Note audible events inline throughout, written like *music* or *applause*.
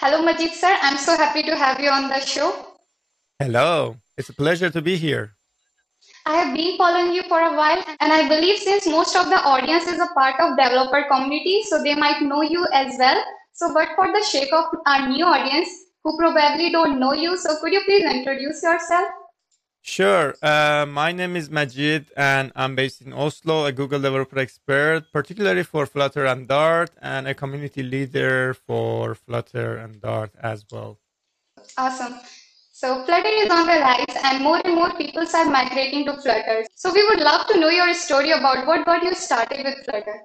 Hello, Majid sir. I'm so happy to have you on the show. Hello. It's a pleasure to be here. I have been following you for a while, and I believe since most of the audience is a part of developer community, so they might know you as well. So, but for the sake of our new audience who probably don't know you, so could you please introduce yourself? Sure. Uh, my name is Majid, and I'm based in Oslo, a Google developer expert, particularly for Flutter and Dart, and a community leader for Flutter and Dart as well. Awesome. So Flutter is on the rise and more and more people are migrating to Flutter. So we would love to know your story about what got you started with Flutter.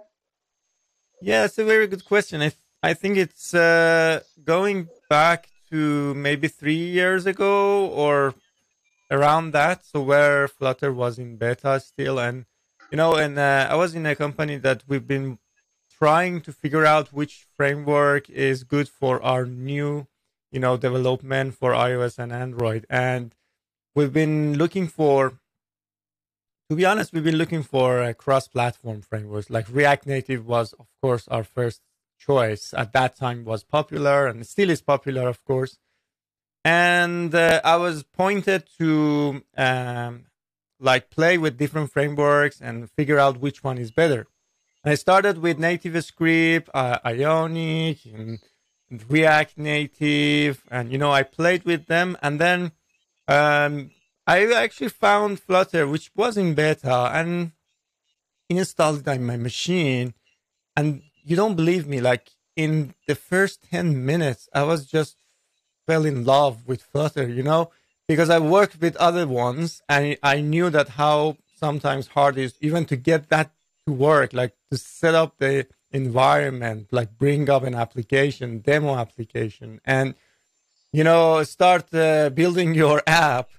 Yeah, it's a very good question. I, th- I think it's uh, going back to maybe three years ago or around that. So where Flutter was in beta still. And, you know, and uh, I was in a company that we've been trying to figure out which framework is good for our new you know development for iOS and Android. And we've been looking for, to be honest, we've been looking for a cross-platform frameworks. Like React Native was, of course, our first choice at that time. Was popular and still is popular, of course. And uh, I was pointed to um, like play with different frameworks and figure out which one is better. And I started with NativeScript, uh, Ionic, and React Native, and you know I played with them, and then um, I actually found Flutter, which was in beta, and installed it on my machine. And you don't believe me, like in the first ten minutes, I was just fell in love with Flutter, you know, because I worked with other ones, and I knew that how sometimes hard is even to get that to work, like to set up the environment, like bring up an application, demo application, and you know start uh, building *laughs* your app,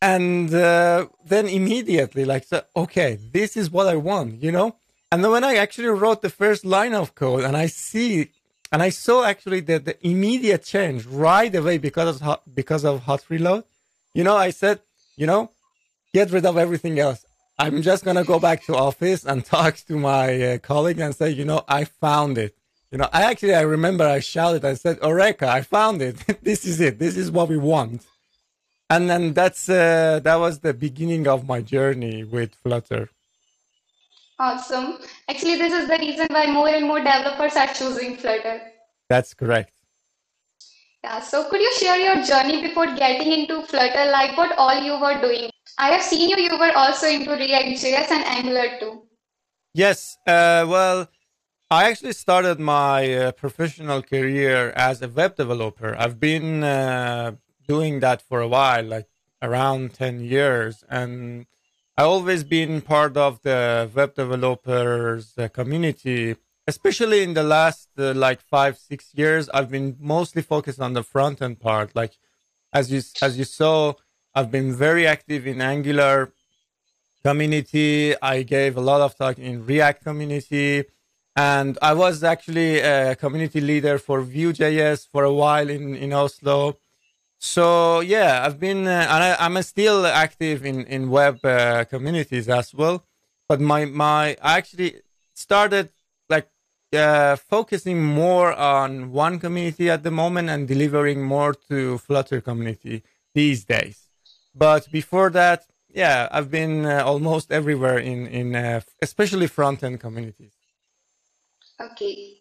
and uh, then immediately like, so, okay, this is what I want, you know. And then when I actually wrote the first line of code, and I see, and I saw actually the, the immediate change right away because of hot, because of hot reload, you know, I said, you know, get rid of everything else. I'm just gonna go back to office and *laughs* talk to my uh, colleague and say, you know, I found it. You know, I actually I remember I shouted. I said, "Eureka! I found it. *laughs* this is it. This is what we want." And then that's uh, that was the beginning of my journey with Flutter. Awesome. Actually, this is the reason why more and more developers are choosing Flutter. That's correct. Yeah. So, could you share your journey before getting into Flutter? Like what all you were doing? I have seen you, you were also into React.js and Angular too. Yes. Uh, well, I actually started my uh, professional career as a web developer. I've been uh, doing that for a while, like around 10 years. And I always been part of the web developers uh, community, especially in the last uh, like five, six years. I've been mostly focused on the front end part. Like as you, as you saw, I've been very active in Angular community. I gave a lot of talk in React community. And I was actually a community leader for Vue.js for a while in, in Oslo. So yeah, I've been, uh, and I, am still active in, in web uh, communities as well. But my, my, I actually started like uh, focusing more on one community at the moment and delivering more to Flutter community these days. But before that, yeah, I've been uh, almost everywhere in in uh, especially front end communities. Okay.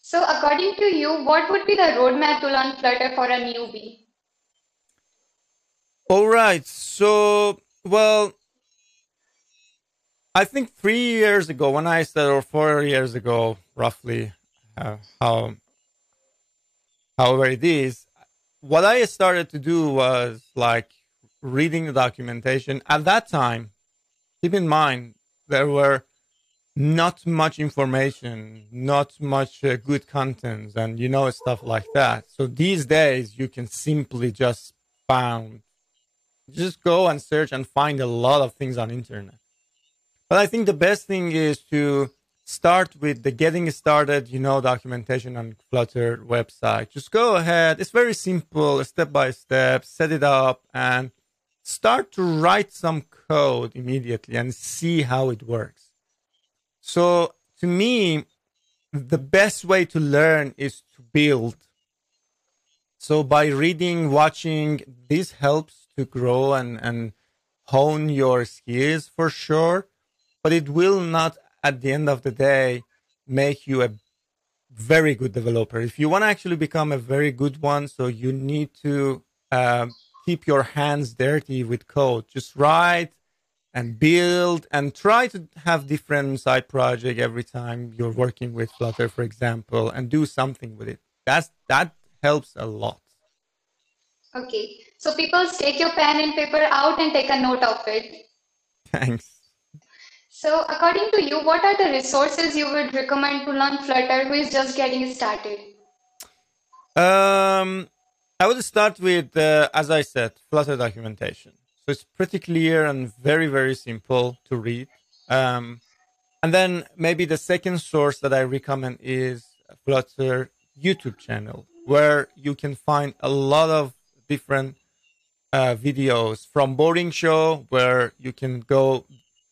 So, according to you, what would be the roadmap to learn Flutter for a newbie? All right. So, well, I think three years ago, when I started, or four years ago, roughly, uh, how however it is, what I started to do was like reading the documentation. At that time, keep in mind, there were not much information, not much uh, good contents, and you know, stuff like that. So these days, you can simply just found, just go and search and find a lot of things on internet. But I think the best thing is to start with the getting started, you know, documentation on Flutter website. Just go ahead. It's very simple, step by step, set it up and start to write some code immediately and see how it works. So to me, the best way to learn is to build So by reading, watching, this helps to grow and, and hone your skills for sure. But it will not, at the end of the day, make you a very good developer. If you want to actually become a very good one, so you need to uh, keep your hands dirty with code. Just write and build and try to have different side project every time you're working with Flutter, for example, and do something with it. That's that helps a lot. Okay, so people take your pen and paper out and take a note of it. Thanks. So, according to you, what are the resources you would recommend to learn Flutter who is just getting started? Um, I would start with, uh, as I said, Flutter documentation. So it's pretty clear and very, very simple to read. Um, and then maybe the second source that I recommend is Flutter YouTube channel, where you can find a lot of different uh, videos from Boring Show, where you can go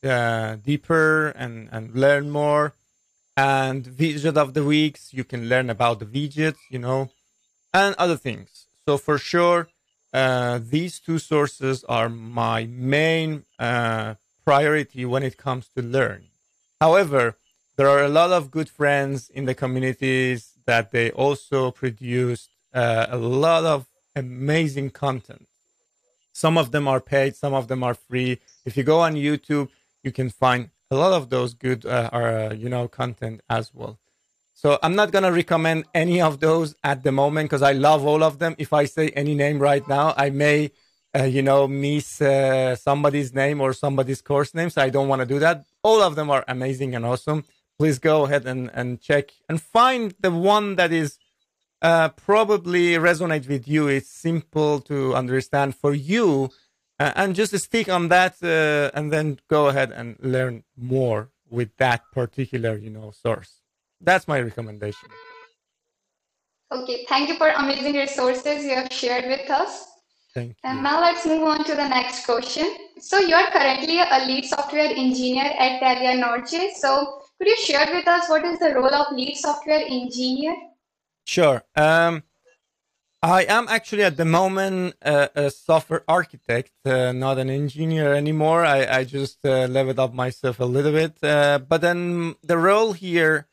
uh, deeper and, and learn more. And widget of the weeks, you can learn about the widgets, you know, and other things. So for sure, uh, these two sources are my main uh, priority when it comes to learn. However, there are a lot of good friends in the communities that they also produced uh, a lot of amazing content. Some of them are paid, some of them are free. If you go on YouTube, you can find a lot of those good, uh, uh, you know, content as well. So I'm not gonna recommend any of those at the moment because I love all of them. If I say any name right now, I may, uh, you know, miss uh, somebody's name or somebody's course name. So I don't want to do that. All of them are amazing and awesome. Please go ahead and, and check and find the one that is uh, probably resonate with you. It's simple to understand for you. Uh, and just stick on that uh, and then go ahead and learn more with that particular you know source. That's my recommendation. Okay thank you for amazing resources you have shared with us. Thank you. And now let's move on to the next question. So you are currently a lead software engineer at Telia Norge. So could you share with us what is the role of lead software engineer sure um I am actually at the moment a software architect, uh, not an engineer anymore. I, I just uh, leveled up myself a little bit. Uh, but then the role here,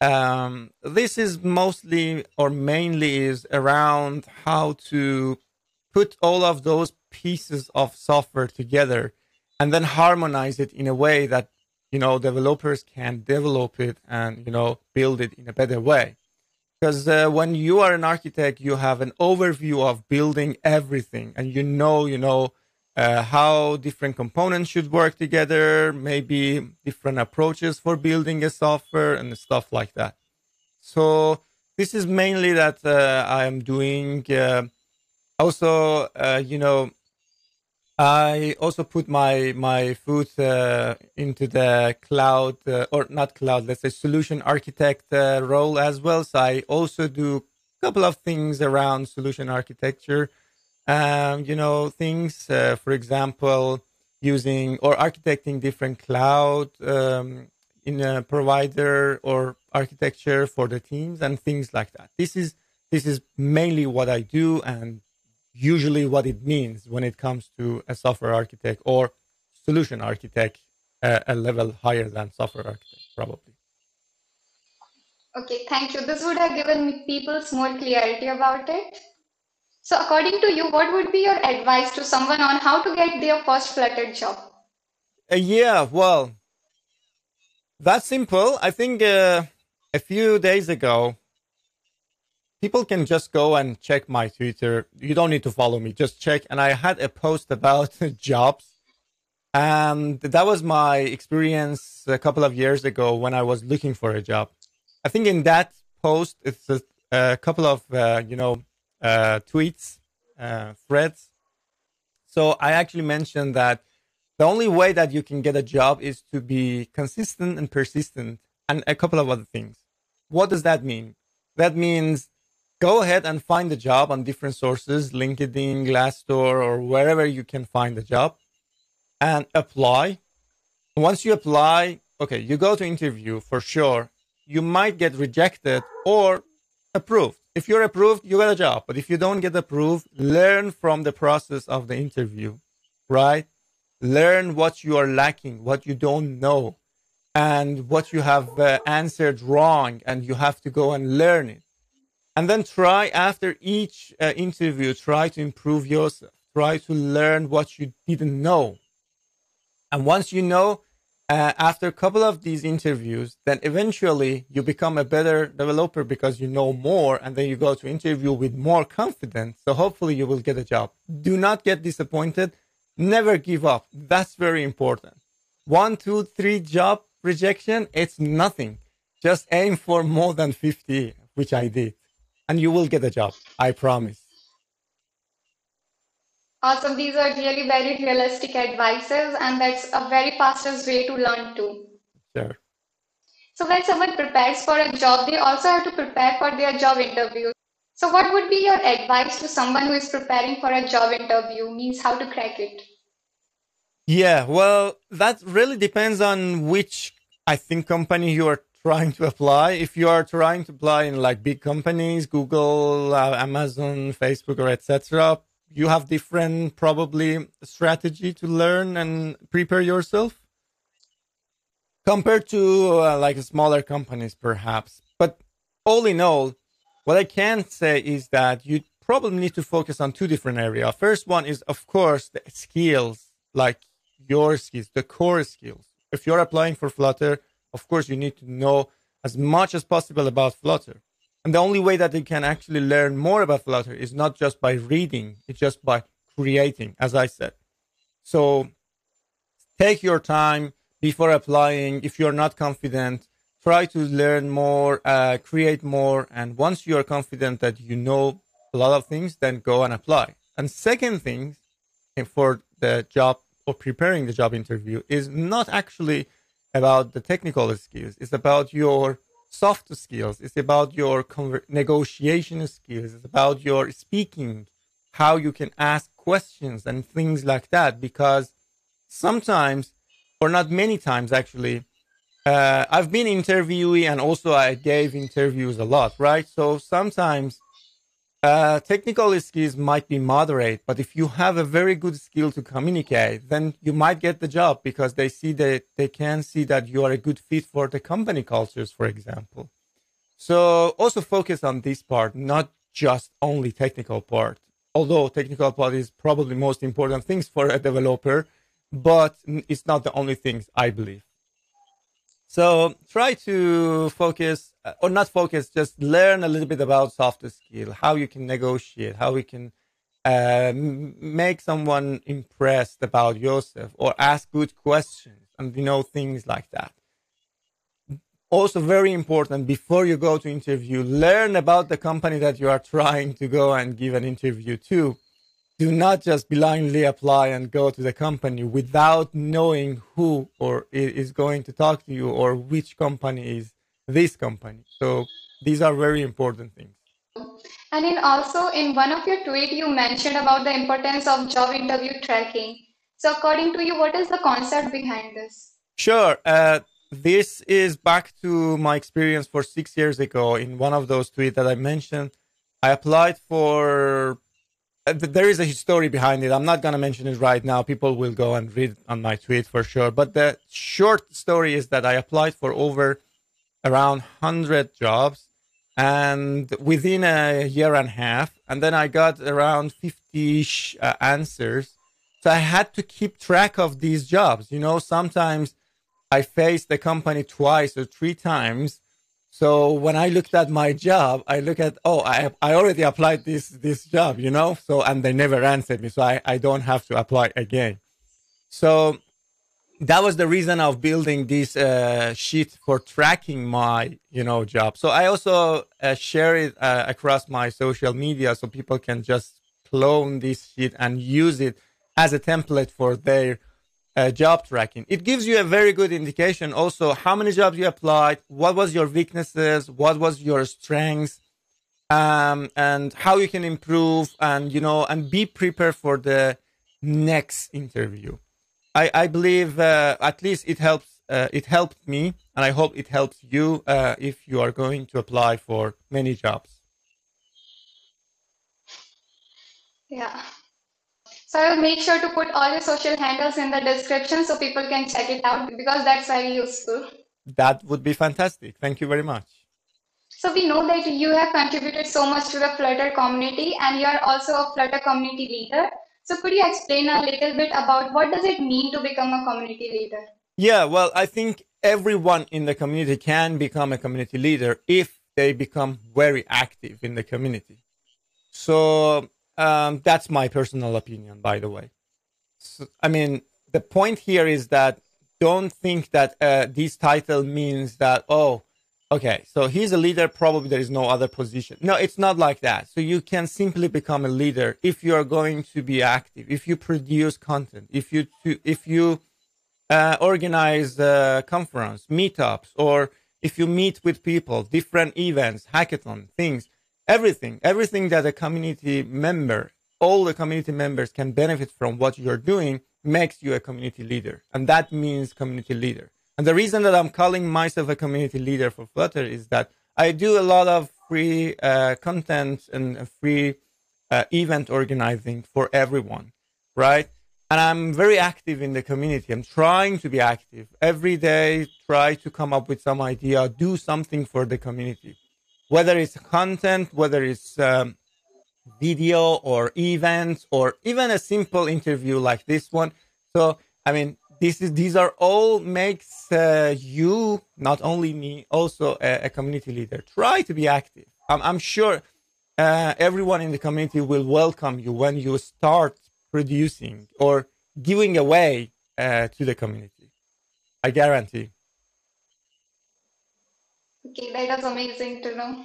um, this is mostly or mainly is around how to put all of those pieces of software together and then harmonize it in a way that, you know, developers can develop it and, you know, build it in a better way because uh, when you are an architect you have an overview of building everything and you know you know uh, how different components should work together maybe different approaches for building a software and stuff like that. So this is mainly that uh, i am doing uh, also uh, you know I also put my my foot uh, into the cloud uh, or not cloud, let's say solution architect uh, role as well. So I also do a couple of things around solution architecture. Um, you know, things, uh, for example, using or architecting different cloud um, in a provider or architecture for the teams and things like that. This is this is mainly what I do and usually what it means when it comes to a software architect or solution architect uh, a level higher than software architect probably. Okay thank you. This would have given people more clarity about it. So according to you what would be your advice to someone on how to get their first flutter job? Uh, yeah well that's simple. I think uh, a few days ago people can just go and check my Twitter. You don't need to follow me, just check. And I had a post about *laughs* jobs. And that was my experience a couple of years ago when I was looking for a job. I think in that post, it's a, a couple of, uh, you know, uh, tweets, uh, threads. So I actually mentioned that the only way that you can get a job is to be consistent and persistent and a couple of other things. What does that mean? That means go ahead and find a job on different sources, LinkedIn, Glassdoor, or wherever you can find a job and apply. Once you apply, okay, you go to interview for sure. You might get rejected or approved. if you're approved, you get a job. But if you don't get approved, learn from the process of the interview, right? Learn what you are lacking, what you don't know, and what you have uh, answered wrong, and you have to go and learn it. And then try after each uh, interview, try to improve yourself, try to learn what you didn't know. And once you know, uh, after a couple of these interviews, then eventually you become a better developer because you know more, and then you go to interview with more confidence. So hopefully you will get a job. Do not get disappointed. Never give up. That's very important. One, two, three job rejection, it's nothing. Just aim for more than 50, which I did, and you will get a job. I promise. Awesome. These are really very realistic advices, and that's a very fastest way to learn too. Sure. So when someone prepares for a job, they also have to prepare for their job interview. So what would be your advice to someone who is preparing for a job interview? Means how to crack it? Yeah, well, that really depends on which I think company you are trying to apply. If you are trying to apply in like big companies, Google, uh, Amazon, Facebook, or etc., you have different probably strategy to learn and prepare yourself compared to uh, like smaller companies perhaps but all in all what i can say is that you probably need to focus on two different areas first one is of course the skills like your skills the core skills if you're applying for flutter of course you need to know as much as possible about flutter and the only way that you can actually learn more about Flutter is not just by reading, it's just by creating, as I said. So take your time before applying. If you're not confident, try to learn more, uh, create more. And once you're confident that you know a lot of things, then go and apply. And second thing for the job or preparing the job interview is not actually about the technical skills. It's about your soft skills. It's about your conver- negotiation skills. It's about your speaking, how you can ask questions and things like that. Because sometimes, or not many times actually, uh, I've been interviewee and also I gave interviews a lot, right? So sometimes uh, technical skills might be moderate, but if you have a very good skill to communicate, then you might get the job because they see that they can see that you are a good fit for the company cultures, for example. So also focus on this part, not just only technical part. Although technical part is probably most important things for a developer, but it's not the only things I believe. So try to focus uh, or not focus, just learn a little bit about soft skill, how you can negotiate, how we can uh, make someone impressed about yourself or ask good questions and, you know, things like that. Also very important before you go to interview, learn about the company that you are *laughs* trying to go and give an interview to do not just blindly apply and go to the company without knowing who or is going to talk to you or which company is this company. So these are very important things. And in also in one of your tweet you mentioned about the importance of job interview tracking. So according to you, what is the concept behind this? Sure. Uh, this is back to my experience for six years ago in one of those tweets that I mentioned. I applied for there is a story behind it. I'm not going to mention it right now. People will go and read on my tweet for sure. But the short story is that I applied for over around 100 jobs and within a year and a half, and then I got around 50 uh, answers. So I had to keep track of these jobs. You know, sometimes I faced the company twice or three times so when I looked at my job, I look at, oh, I, I already applied this, this job, you know? So, and they never answered me. So I, I don't have to apply again. So that was the reason of building this uh, sheet for tracking my, you know, job. So I also uh, share it uh, across my social media so people can just clone this sheet and use it as a template for their uh, job tracking. It gives you a very good indication also how many jobs you applied, what was your weaknesses, what was your strengths, um, and how you can improve and, you know, and be prepared for the next interview. I, I believe uh, at least it helps. Uh, it helped me, and I hope it helps you uh, if you are going to apply for many jobs. Yeah. So I will make sure to put all your social handles in the description so people can check it out because that's very useful. That would be fantastic. Thank you very much. So we know that you have contributed so much to the Flutter community and you are also a Flutter community leader. So could you explain a little bit about what does it mean to become a community leader? Yeah, well, I think everyone in the community can become a community leader if they become very active in the community. So um, that's my personal opinion, by the way. So, I mean, the point here is that don't think that uh, this title means that, oh, okay, so he's a leader, probably there is no other position. No, it's not like that. So you can simply become a leader if you are going to be active, if you produce content, if you, if you uh, organize a conference, meetups, or if you meet with people, different events, hackathon, things, everything, everything that a community member, all the community members can benefit from what you're doing makes you a community leader. And that means community leader. And the reason that I'm calling myself a community leader for Flutter is that I do a lot of free uh, content and free uh, event organizing for everyone, right? And I'm very active in the community. I'm trying to be active every day, try to come up with some idea, do something for the community whether it's content, whether it's um, video or events, or even a simple interview like this one. So, I mean, this is these are all makes uh, you not only me, also a, a, community leader. Try to be active. I'm, I'm sure uh, everyone in the community will welcome you when you start producing or giving away uh, to the community. I guarantee. Okay, that was amazing to know.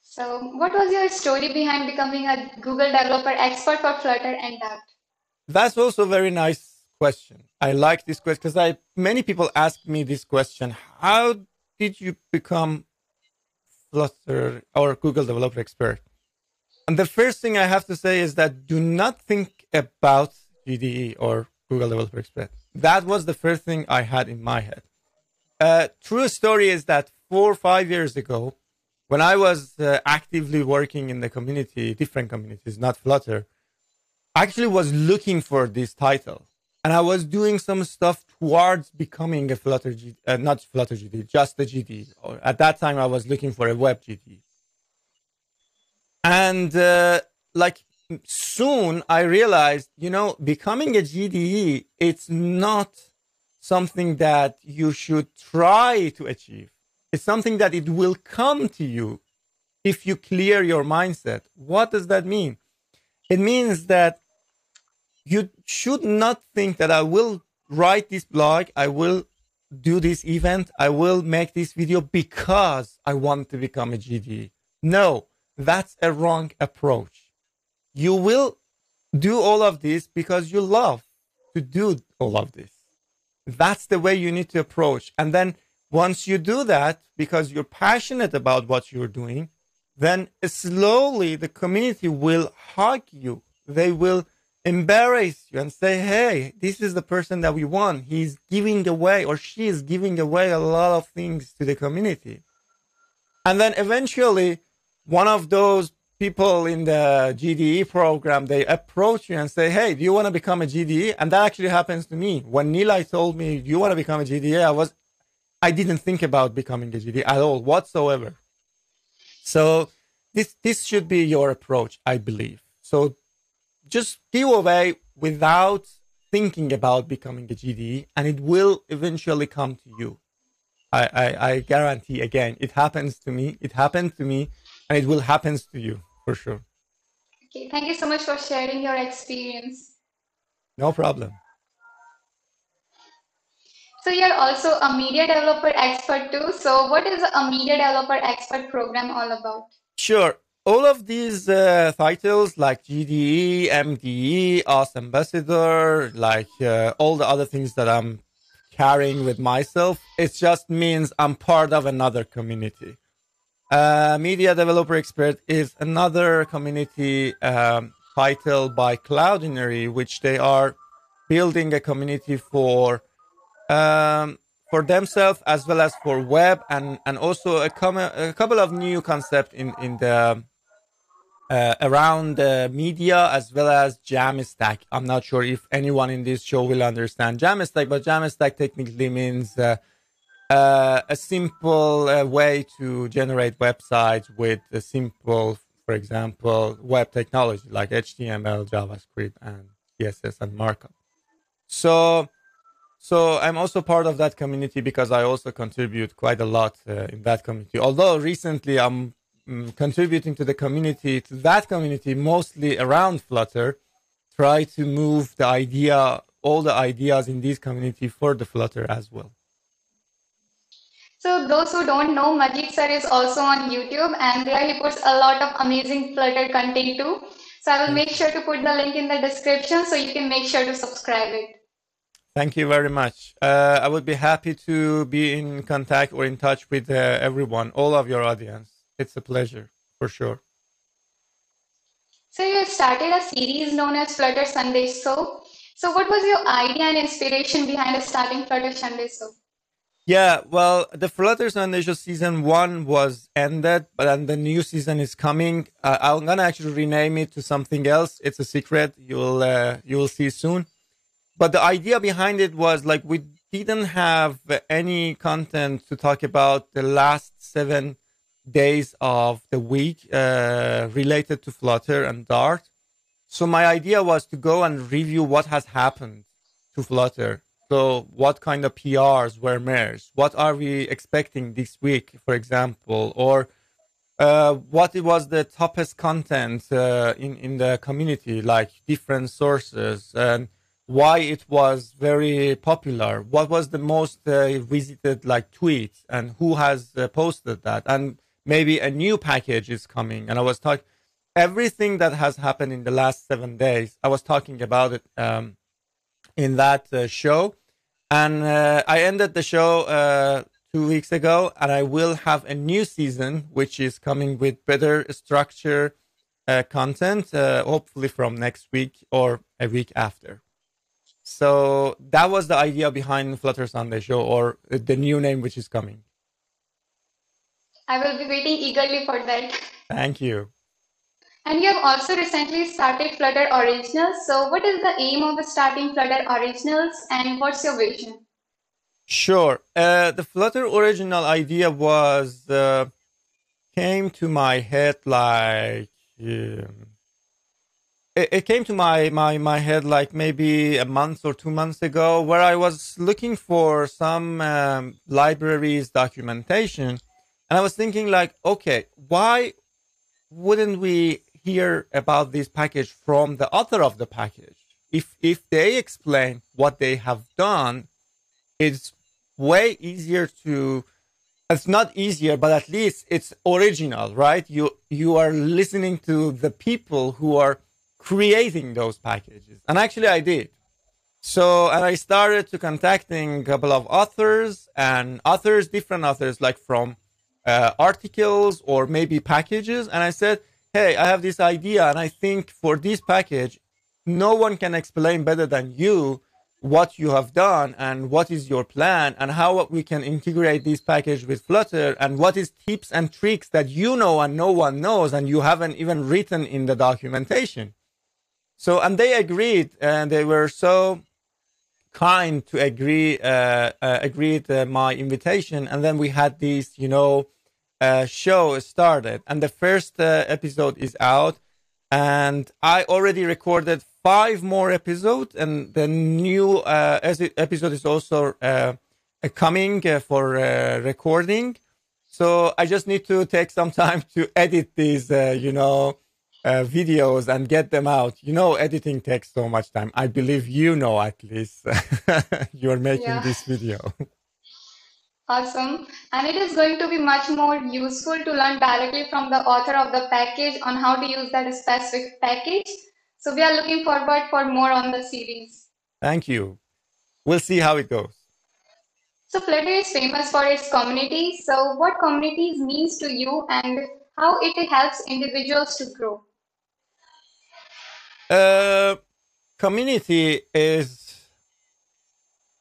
So, what was your story behind becoming a Google developer expert for Flutter and Dart? That's also a very nice question. I like this question because I many people ask me this question: How did you become Flutter or Google developer expert? And the first thing I have to say is that do not think about GDE or Google developer expert. That was the first thing I had in my head uh, true story is that four or five years ago, when I was uh, actively working in the community, different communities, not Flutter, I actually was looking for this title. And I was doing some stuff towards becoming a Flutter GD, uh, not Flutter GD, just a GD. Or at that time, I was looking for a web GD. And uh, like soon I realized, you know, becoming a GDE, it's not something that you should try to achieve. It's something that it will come to you if you clear your mindset. What does that mean? It means that you should not think that I will write this blog, I will do this event, I will make this video because I want to become a GD. No, that's a wrong approach. You will do all of this because you love to do all of this. That's the way you need to approach. And then once you do that, because you're passionate about what you're doing, then slowly the community will hug you. They will embrace you and say, Hey, this is the person that we want. He's giving away or she is giving away a lot of things to the community. And then eventually one of those people in the GDE program, they approach you and say, Hey, do you want to become a GDE? And that actually happens to me. When Nilay told me, Do you want to become a GDE? I was, I didn't think about becoming a GDE at all, whatsoever. So this, this should be your approach, I believe. So just give away without thinking about becoming a GDE and it will eventually come to you. I, I, I guarantee again, it happens to me. It happened to me and it will happen to you for sure. Okay, thank you so much for sharing your experience. No problem. So you're also a media developer expert too. So what is a media developer expert program all about? Sure. All of these uh, titles like GDE, MDE, OS Ambassador, like uh, all the other things that I'm carrying with myself, it just means I'm part of another community. Uh, Media Developer Expert is another community um, title by Cloudinary, which they are building a community for um, for themselves as well as for web and and also a, com- a couple of new concepts in in the uh, around uh, media as well as Jamstack. I'm not sure if anyone in this show will understand Jamstack, but Jamstack technically means uh, uh a simple uh, way to generate websites with a simple, for example, web technology like HTML, JavaScript, and CSS and markup. So, so I'm also part of that community because I also contribute quite a lot uh, in that community. Although recently I'm um, contributing to the community, to that community, mostly around Flutter, try to move the idea, all the ideas in this community for the Flutter as well. So those who don't know, Majid sir is also on YouTube and there he puts a lot of amazing Flutter content too. So I will make sure to put the link in the description so you can make sure to subscribe it. Thank you very much. Uh, I would be happy to be in contact or in touch with uh, everyone, all of your audience. It's a pleasure for sure. So you started a series known as Flutter Sunday Show. So what was your idea and inspiration behind starting Flutter Sunday Show? Yeah, well, the Flutter Sunday Show season one was ended, but then the new season is coming. Uh, I'm gonna actually rename it to something else. It's a secret. You'll uh, you will see soon. But the idea behind it was like we didn't have any content to talk about the last seven days of the week uh, related to Flutter and Dart. So my idea was to go and review what has happened to Flutter. So what kind of PRs were merged? What are we expecting this week, for example? Or uh, what was the toughest content uh, in, in the community, like different sources and why it was very popular? What was the most uh, visited like tweets and who has uh, posted that? And maybe a new package is coming. And I was talking everything that has happened in the last seven days. I was talking about it um, in that uh, show, and uh, I ended the show uh, two weeks ago, and I will have a new season which is coming with better structure. Uh, content, hopefully from next week or a week after. So that was the idea behind Flutter Sunday Show, or the new name which is coming. I will be waiting eagerly for that. Thank you. And you have also recently started Flutter Originals. So, what is the aim of starting Flutter Originals and what's your vision? Sure. Uh, the Flutter Original idea was uh, came to my head like um, it, it, came to my, my my head like maybe a month or two months ago, where I was looking for some um, libraries documentation and I was thinking like, okay, why wouldn't we hear about this package from the author of the package? If if they explain what they have done, it's way easier to it's not easier, but at least it's original, right? You you are listening to the people who are creating those packages. And actually I did. So and I started to contacting a couple of authors and authors, different authors, like from uh, articles or maybe packages. And I said, hey, I have this idea. And I think for this package, no one can explain better than you what you have done and what is your plan and how we can integrate this package with Flutter and what is tips and tricks that you know and no one knows and you haven't even written in the documentation. So, and they agreed and they were so kind to agree, uh, uh agreed uh, my invitation. And then we had these, you know, uh, show started, and the first uh, episode is out, and I already recorded five more episodes, and the new uh, episode is also uh, coming uh, for uh, recording. So I just need to take some *laughs* time to edit these, you know, Uh, videos and get them out. You know, editing takes so much time. I believe you know at least *laughs* you're making yeah. this video. Awesome. And it is going to be much more useful to learn directly from the author of the package on how to use that specific package. So we are looking forward for more on the series. Thank you. We'll see how it goes. So Flutter is famous for its community. So what communities means to you and how it helps individuals to grow? Uh, community is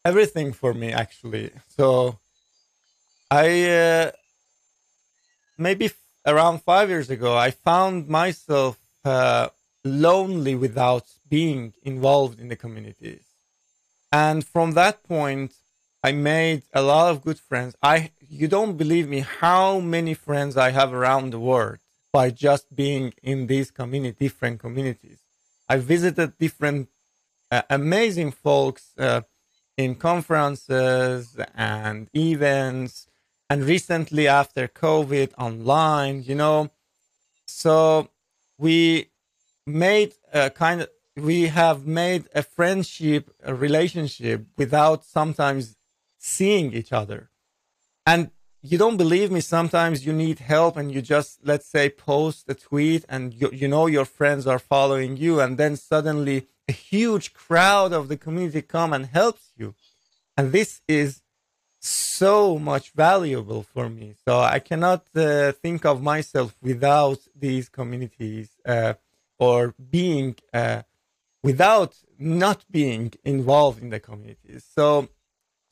everything for me actually. So I uh, maybe around five years ago, I found myself uh, lonely without being involved in the communities. And from that point, I made a lot of good friends. I you don't believe me how many friends I have around the world by just being in these community different communities. I visited different uh, amazing folks uh, in conferences and events and recently after covid online you know? So we made a kind of we have made a friendship a relationship without sometimes seeing each other. And you don't believe me sometimes you need help and you just let's say post a tweet and you, you know your friends are following you and then suddenly a huge crowd of the community come and helps you. And this is so much valuable for me. So i cannot uh, think of myself without these communities uh, or being uh, without not being involved in the communities so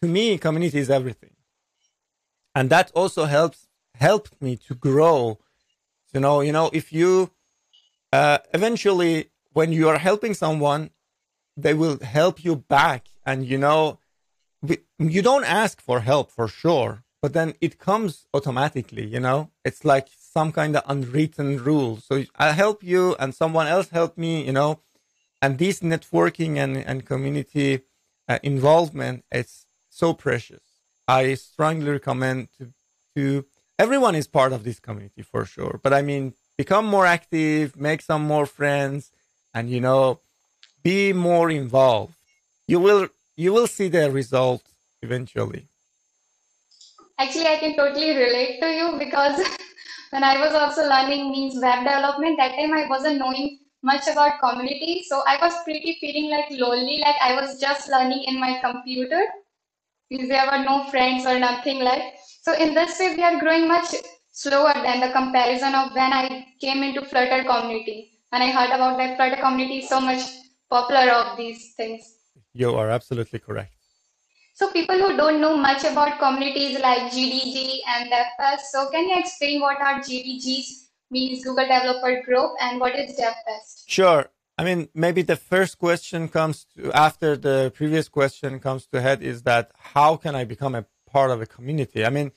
to me community is everything and that also helps helped me to grow. You know you know if you uh, eventually when you are helping someone they will help you back. And you know you don't ask for help for sure but then it comes automatically you know? It's like some kind of unwritten rule. So i help you and someone else help me you know? And this networking and, and community uh, involvement is so precious i strongly recommend to to everyone is part of this community for sure but i mean become more active make some more friends and you know be more involved you will you will see the result eventually. Actually, I can totally relate to you because *laughs* when I was also learning means web development, that time I wasn't knowing much about community. So I was pretty feeling like lonely, like I was just learning in my computer because there were no friends or nothing like. So in this way, we are growing much slower than the comparison of when I came into Flutter community. And I heard about that Flutter community so much popular of these things. You are absolutely correct. So people who don't know much about communities like GDG and DevFest, so can you explain what are GDGs, means Google Developer Group, and what is DevFest? Sure. I mean, maybe the first question comes to, after the previous question comes to head is that how can I become a part of a community? I mean,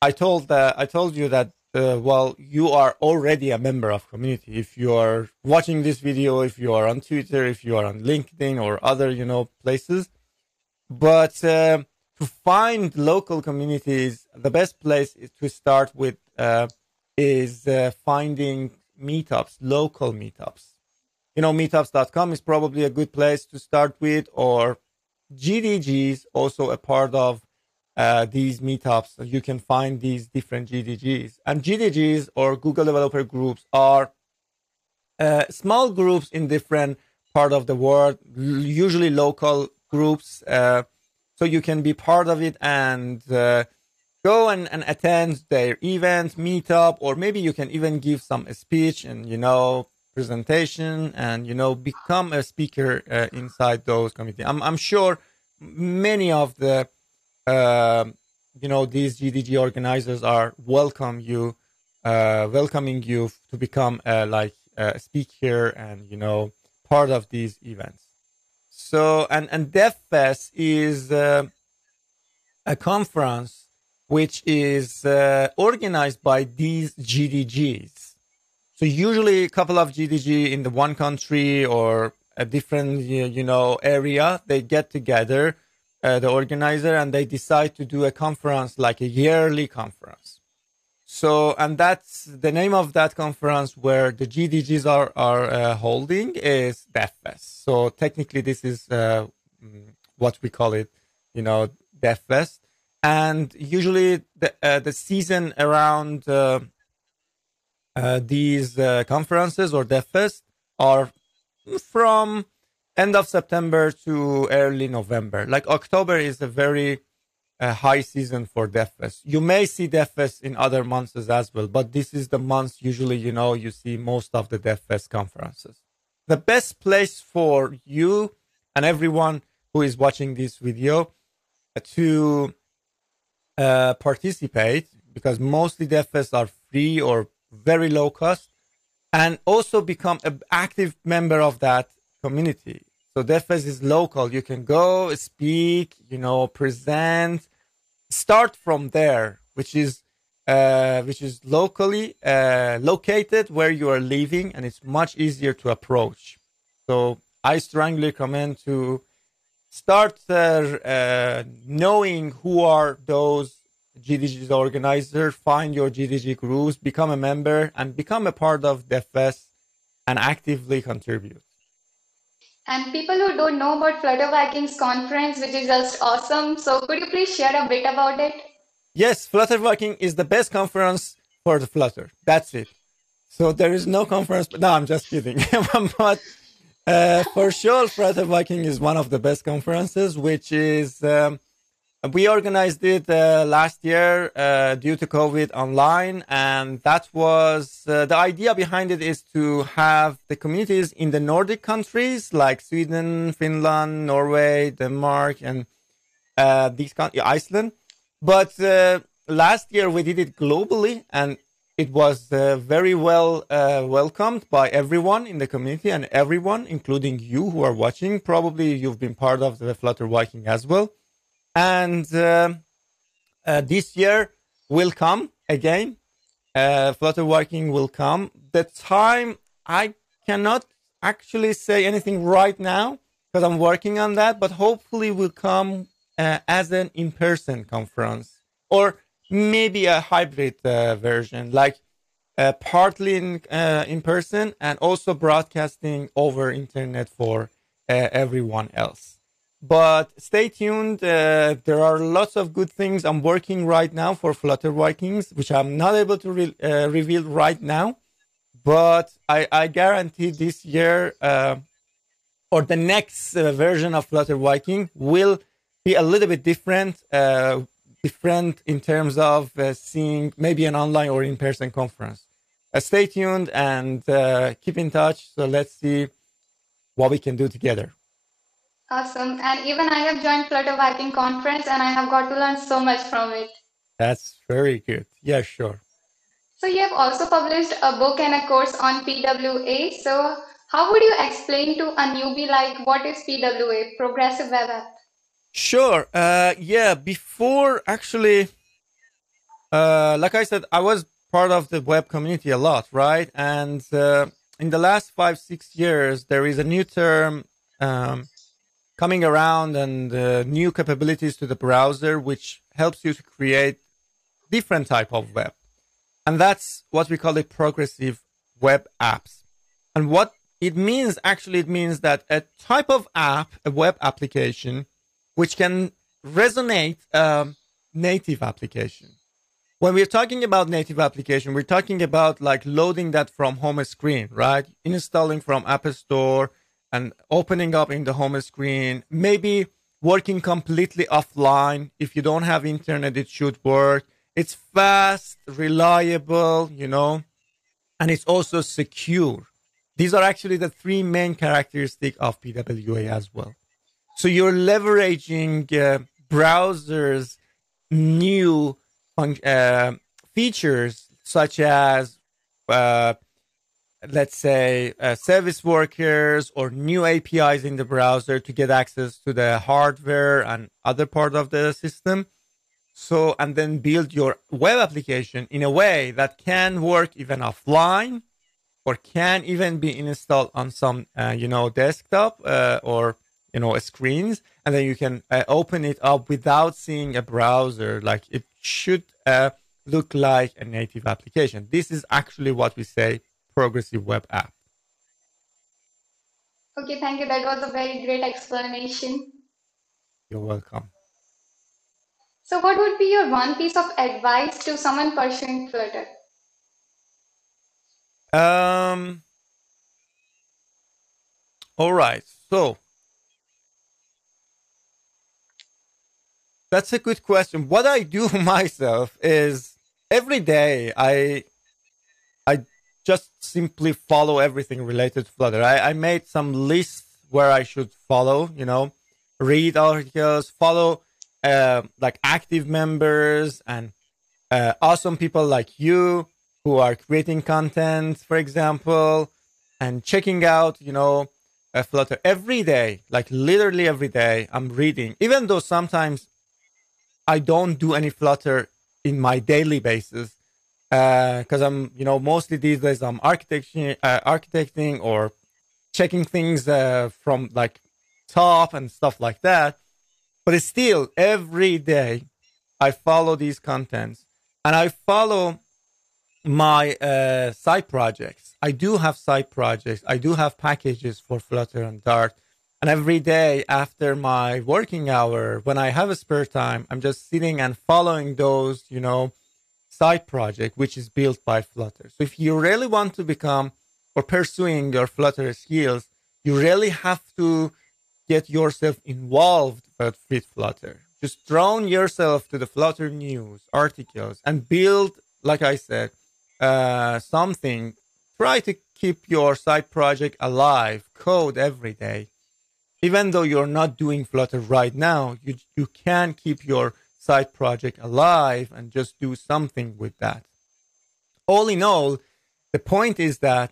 I told that I told you that uh, well, you are already a member of community. If you are watching this video, if you are on Twitter, if you are on LinkedIn or other, you know, places. But uh, to find local communities, the best place to start with uh, is uh, finding meetups, local meetups. You know, meetups.com is probably a good place to start with, or GDGs, also a part of uh, these meetups. You can find these different GDGs. And GDGs or Google Developer Groups are uh, small groups in different part of the world, usually local groups. Uh, so you can be part of it and uh, go and, and attend their event, meetup, or maybe you can even give some speech and, you know, presentation and, you know, become a speaker uh, inside those committees. I'm, I'm sure many of the uh, you know these GDG organizers are welcome you, uh, welcoming you to become uh, like a speaker and you know part of these events. So and and DevFest is uh, a conference which is uh, organized by these GDGs. So usually a couple of GDG in the one country or a different you know area they get together uh, the organizer, and they decide to do a conference, like a yearly conference. So, and that's the name of that conference where the GDGs are are uh, holding is DevFest. So technically, this is uh, mm, what we call it, you know, DevFest. And usually, the uh, the season around uh, these conferences or DevFest are from end of September to early November. Like October is a very uh, high season for DevFest. You may see DevFest in other months as well, but this is the month usually, you know, you see most of the DevFest conferences. The best place for you and everyone who is watching this video to uh, participate, because mostly DevFests are free or very low cost, and also become an active member of that community. So DevFest is local. You can go speak, you know, present, start from there, which is uh, which is locally uh, located where you are living, and it's much easier to approach. So I strongly recommend to start uh, knowing who are those GDG organizer, find your GDG groups, become a member, and become a part of DevFest and actively contribute. And people who don't know about Flutter Vikings conference, which is just awesome, so could you please share a bit about it? Yes, Flutter Viking is the best conference for the Flutter. That's it. So there is no conference. No, I'm just kidding. *laughs* but uh, for sure, Flutter Viking is one of the best conferences, which is um, we organized it uh, last year uh, due to COVID online, and that was uh, the idea behind it is to have the communities in the Nordic countries like Sweden, Finland, Norway, Denmark, and uh, these countries, Iceland. But uh, last year we did it globally, and it was uh, very well welcomed by everyone in the community and everyone, including you who are watching. Probably you've been part of the Flutter Viking as well and uh, uh, this year will come again. Uh, Flutter Viking will come. The time I cannot actually say anything right now because I'm working on that, but hopefully will come uh, as an in-person conference or maybe a hybrid uh, version, like uh, partly in in person and also broadcasting over internet for everyone else. But stay tuned. Uh, there are lots of good things I'm working right now for Flutter Vikings, which I'm not able to re- uh, reveal right now. But I, I guarantee this year uh, or the next uh, version of Flutter Viking will be a little bit different, uh, different in terms of uh, seeing maybe an online or in-person conference. stay tuned and keep in touch. So let's see what we can do together. Awesome. And even I have joined Flutter Viking conference and I have got to learn so much from it. That's very good. Yeah, sure. So you have also published a book and a course on PWA. So how would you explain to a newbie like what is PWA, Progressive Web App? Sure. Uh, yeah, before actually, uh, like I said, I was part of the web community a lot, right? And uh, in the last five, six years, there is a new term um, coming around and uh, new capabilities to the browser, which helps you to create different type of web. And that's what we call the progressive web apps. And what it means, actually, it means that a type of app, a web application, which can resonate a native application. When we're talking about native application, we're talking about like loading that from home screen, right? Installing from App Store, and opening up in the home screen, maybe working completely offline. If you don't have internet, it should work. It's fast, reliable, you know, and it's also secure. These are actually the three main characteristics of PWA as well. So you're leveraging uh, browsers' new uh, features such as uh, let's say uh, service workers or new apis in the browser to get access to the hardware and other part of the system. So and then build your web application in a way that can work even offline or can even be installed on some uh, you know desktop uh, or you know screens. And then you can uh, open it up without seeing a browser. Like it should uh, look like a native application. This is actually what we say progressive web app. Okay, thank you. That was a very great explanation. You're welcome. So, what would be your one piece of advice to someone pursuing Flutter? Um. All right. So, that's a good question. What I do *laughs* myself is every day I I just simply follow everything related to Flutter. I, I made some lists where I should follow, you know, read articles, follow uh, like active members and uh, awesome people like you, who are creating content, for example, and checking out, you know, a Flutter every day, like literally every day. I'm reading, even though sometimes I don't do any Flutter in my daily basis because uh, I'm, you know, mostly these days I'm architecting, uh, architecting or checking things uh, from like top and stuff like that. But it's still every day I follow these contents and I follow my uh, side projects. I do have side projects. I do have packages for Flutter and Dart. And every day after my working hour, when I have a spare time, I'm just sitting and following those, you know, side project, which is built by Flutter. So if you really want to become or pursuing your Flutter skills, you really have to get yourself involved with Flutter. Just drown yourself to the Flutter news, articles, and build, like I said, uh, something. Try to keep your side project alive, code every day. Even though you're not doing Flutter right now, you, you can keep your side project alive and just do something with that. All in all, the point is that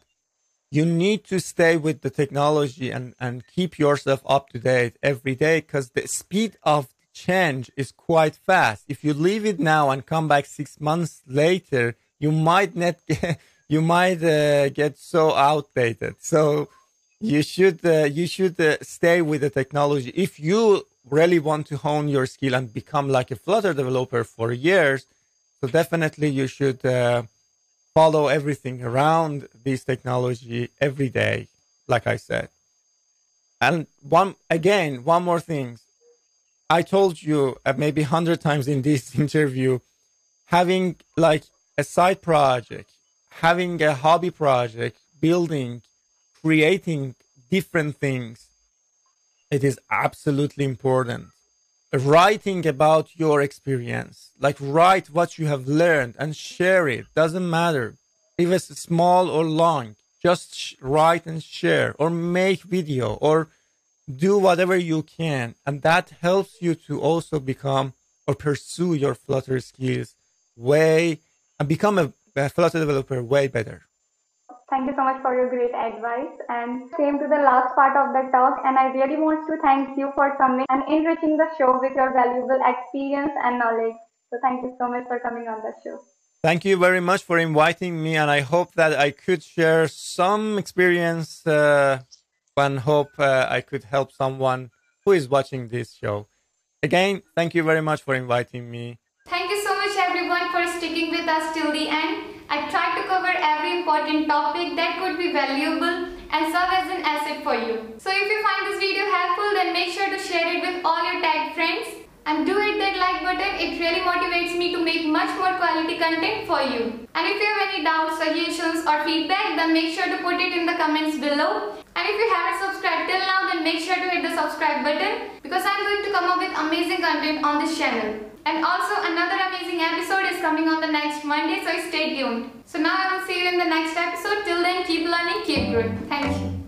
you need to stay with the technology and, and keep yourself up to date every day because the speed of change is quite fast. If you leave it now and come back six months later, you might not *laughs* get, you might uh, get so outdated. So you should uh, you should uh, stay with the technology. If you really want to hone your skill and become like a Flutter developer for years, so definitely you should uh, follow everything around this technology every day, like I said. And one again, one more thing. I told you uh, maybe hundred times in this *laughs* interview, having like a side project, having a hobby project, building, creating different things it is absolutely important. Writing about your experience, like write what you have learned and share it. Doesn't matter if it's small or long. Just write and share, or make video, or do whatever you can, and that helps you to also become or pursue your Flutter skills way and become a, a Flutter developer way better. Thank you so much for your great advice and came to the last part of the talk and I really want to thank you for coming and enriching the show with your valuable experience and knowledge. So thank you so much for coming on the show. Thank you very much for inviting me and I hope that I could share some experience uh, and hope uh, I could help someone who is watching this show. Again, thank you very much for inviting me. Thank you so much everyone for sticking with us till the end. I tried to cover important topic that could be valuable and serve as an asset for you. So if you find this video helpful then make sure to share it with all your tag friends and do hit that like button. It really motivates me to make much more quality content for you. And if you have any doubts suggestions or feedback then make sure to put it in the comments below. And if you haven't subscribed till now then make sure to hit the subscribe button because I'm going to come up with amazing content on this channel and also another amazing episode is coming on the next Monday so stay tuned. So now I will see you in the next episode. Till then keep learning, keep growing. Thank you.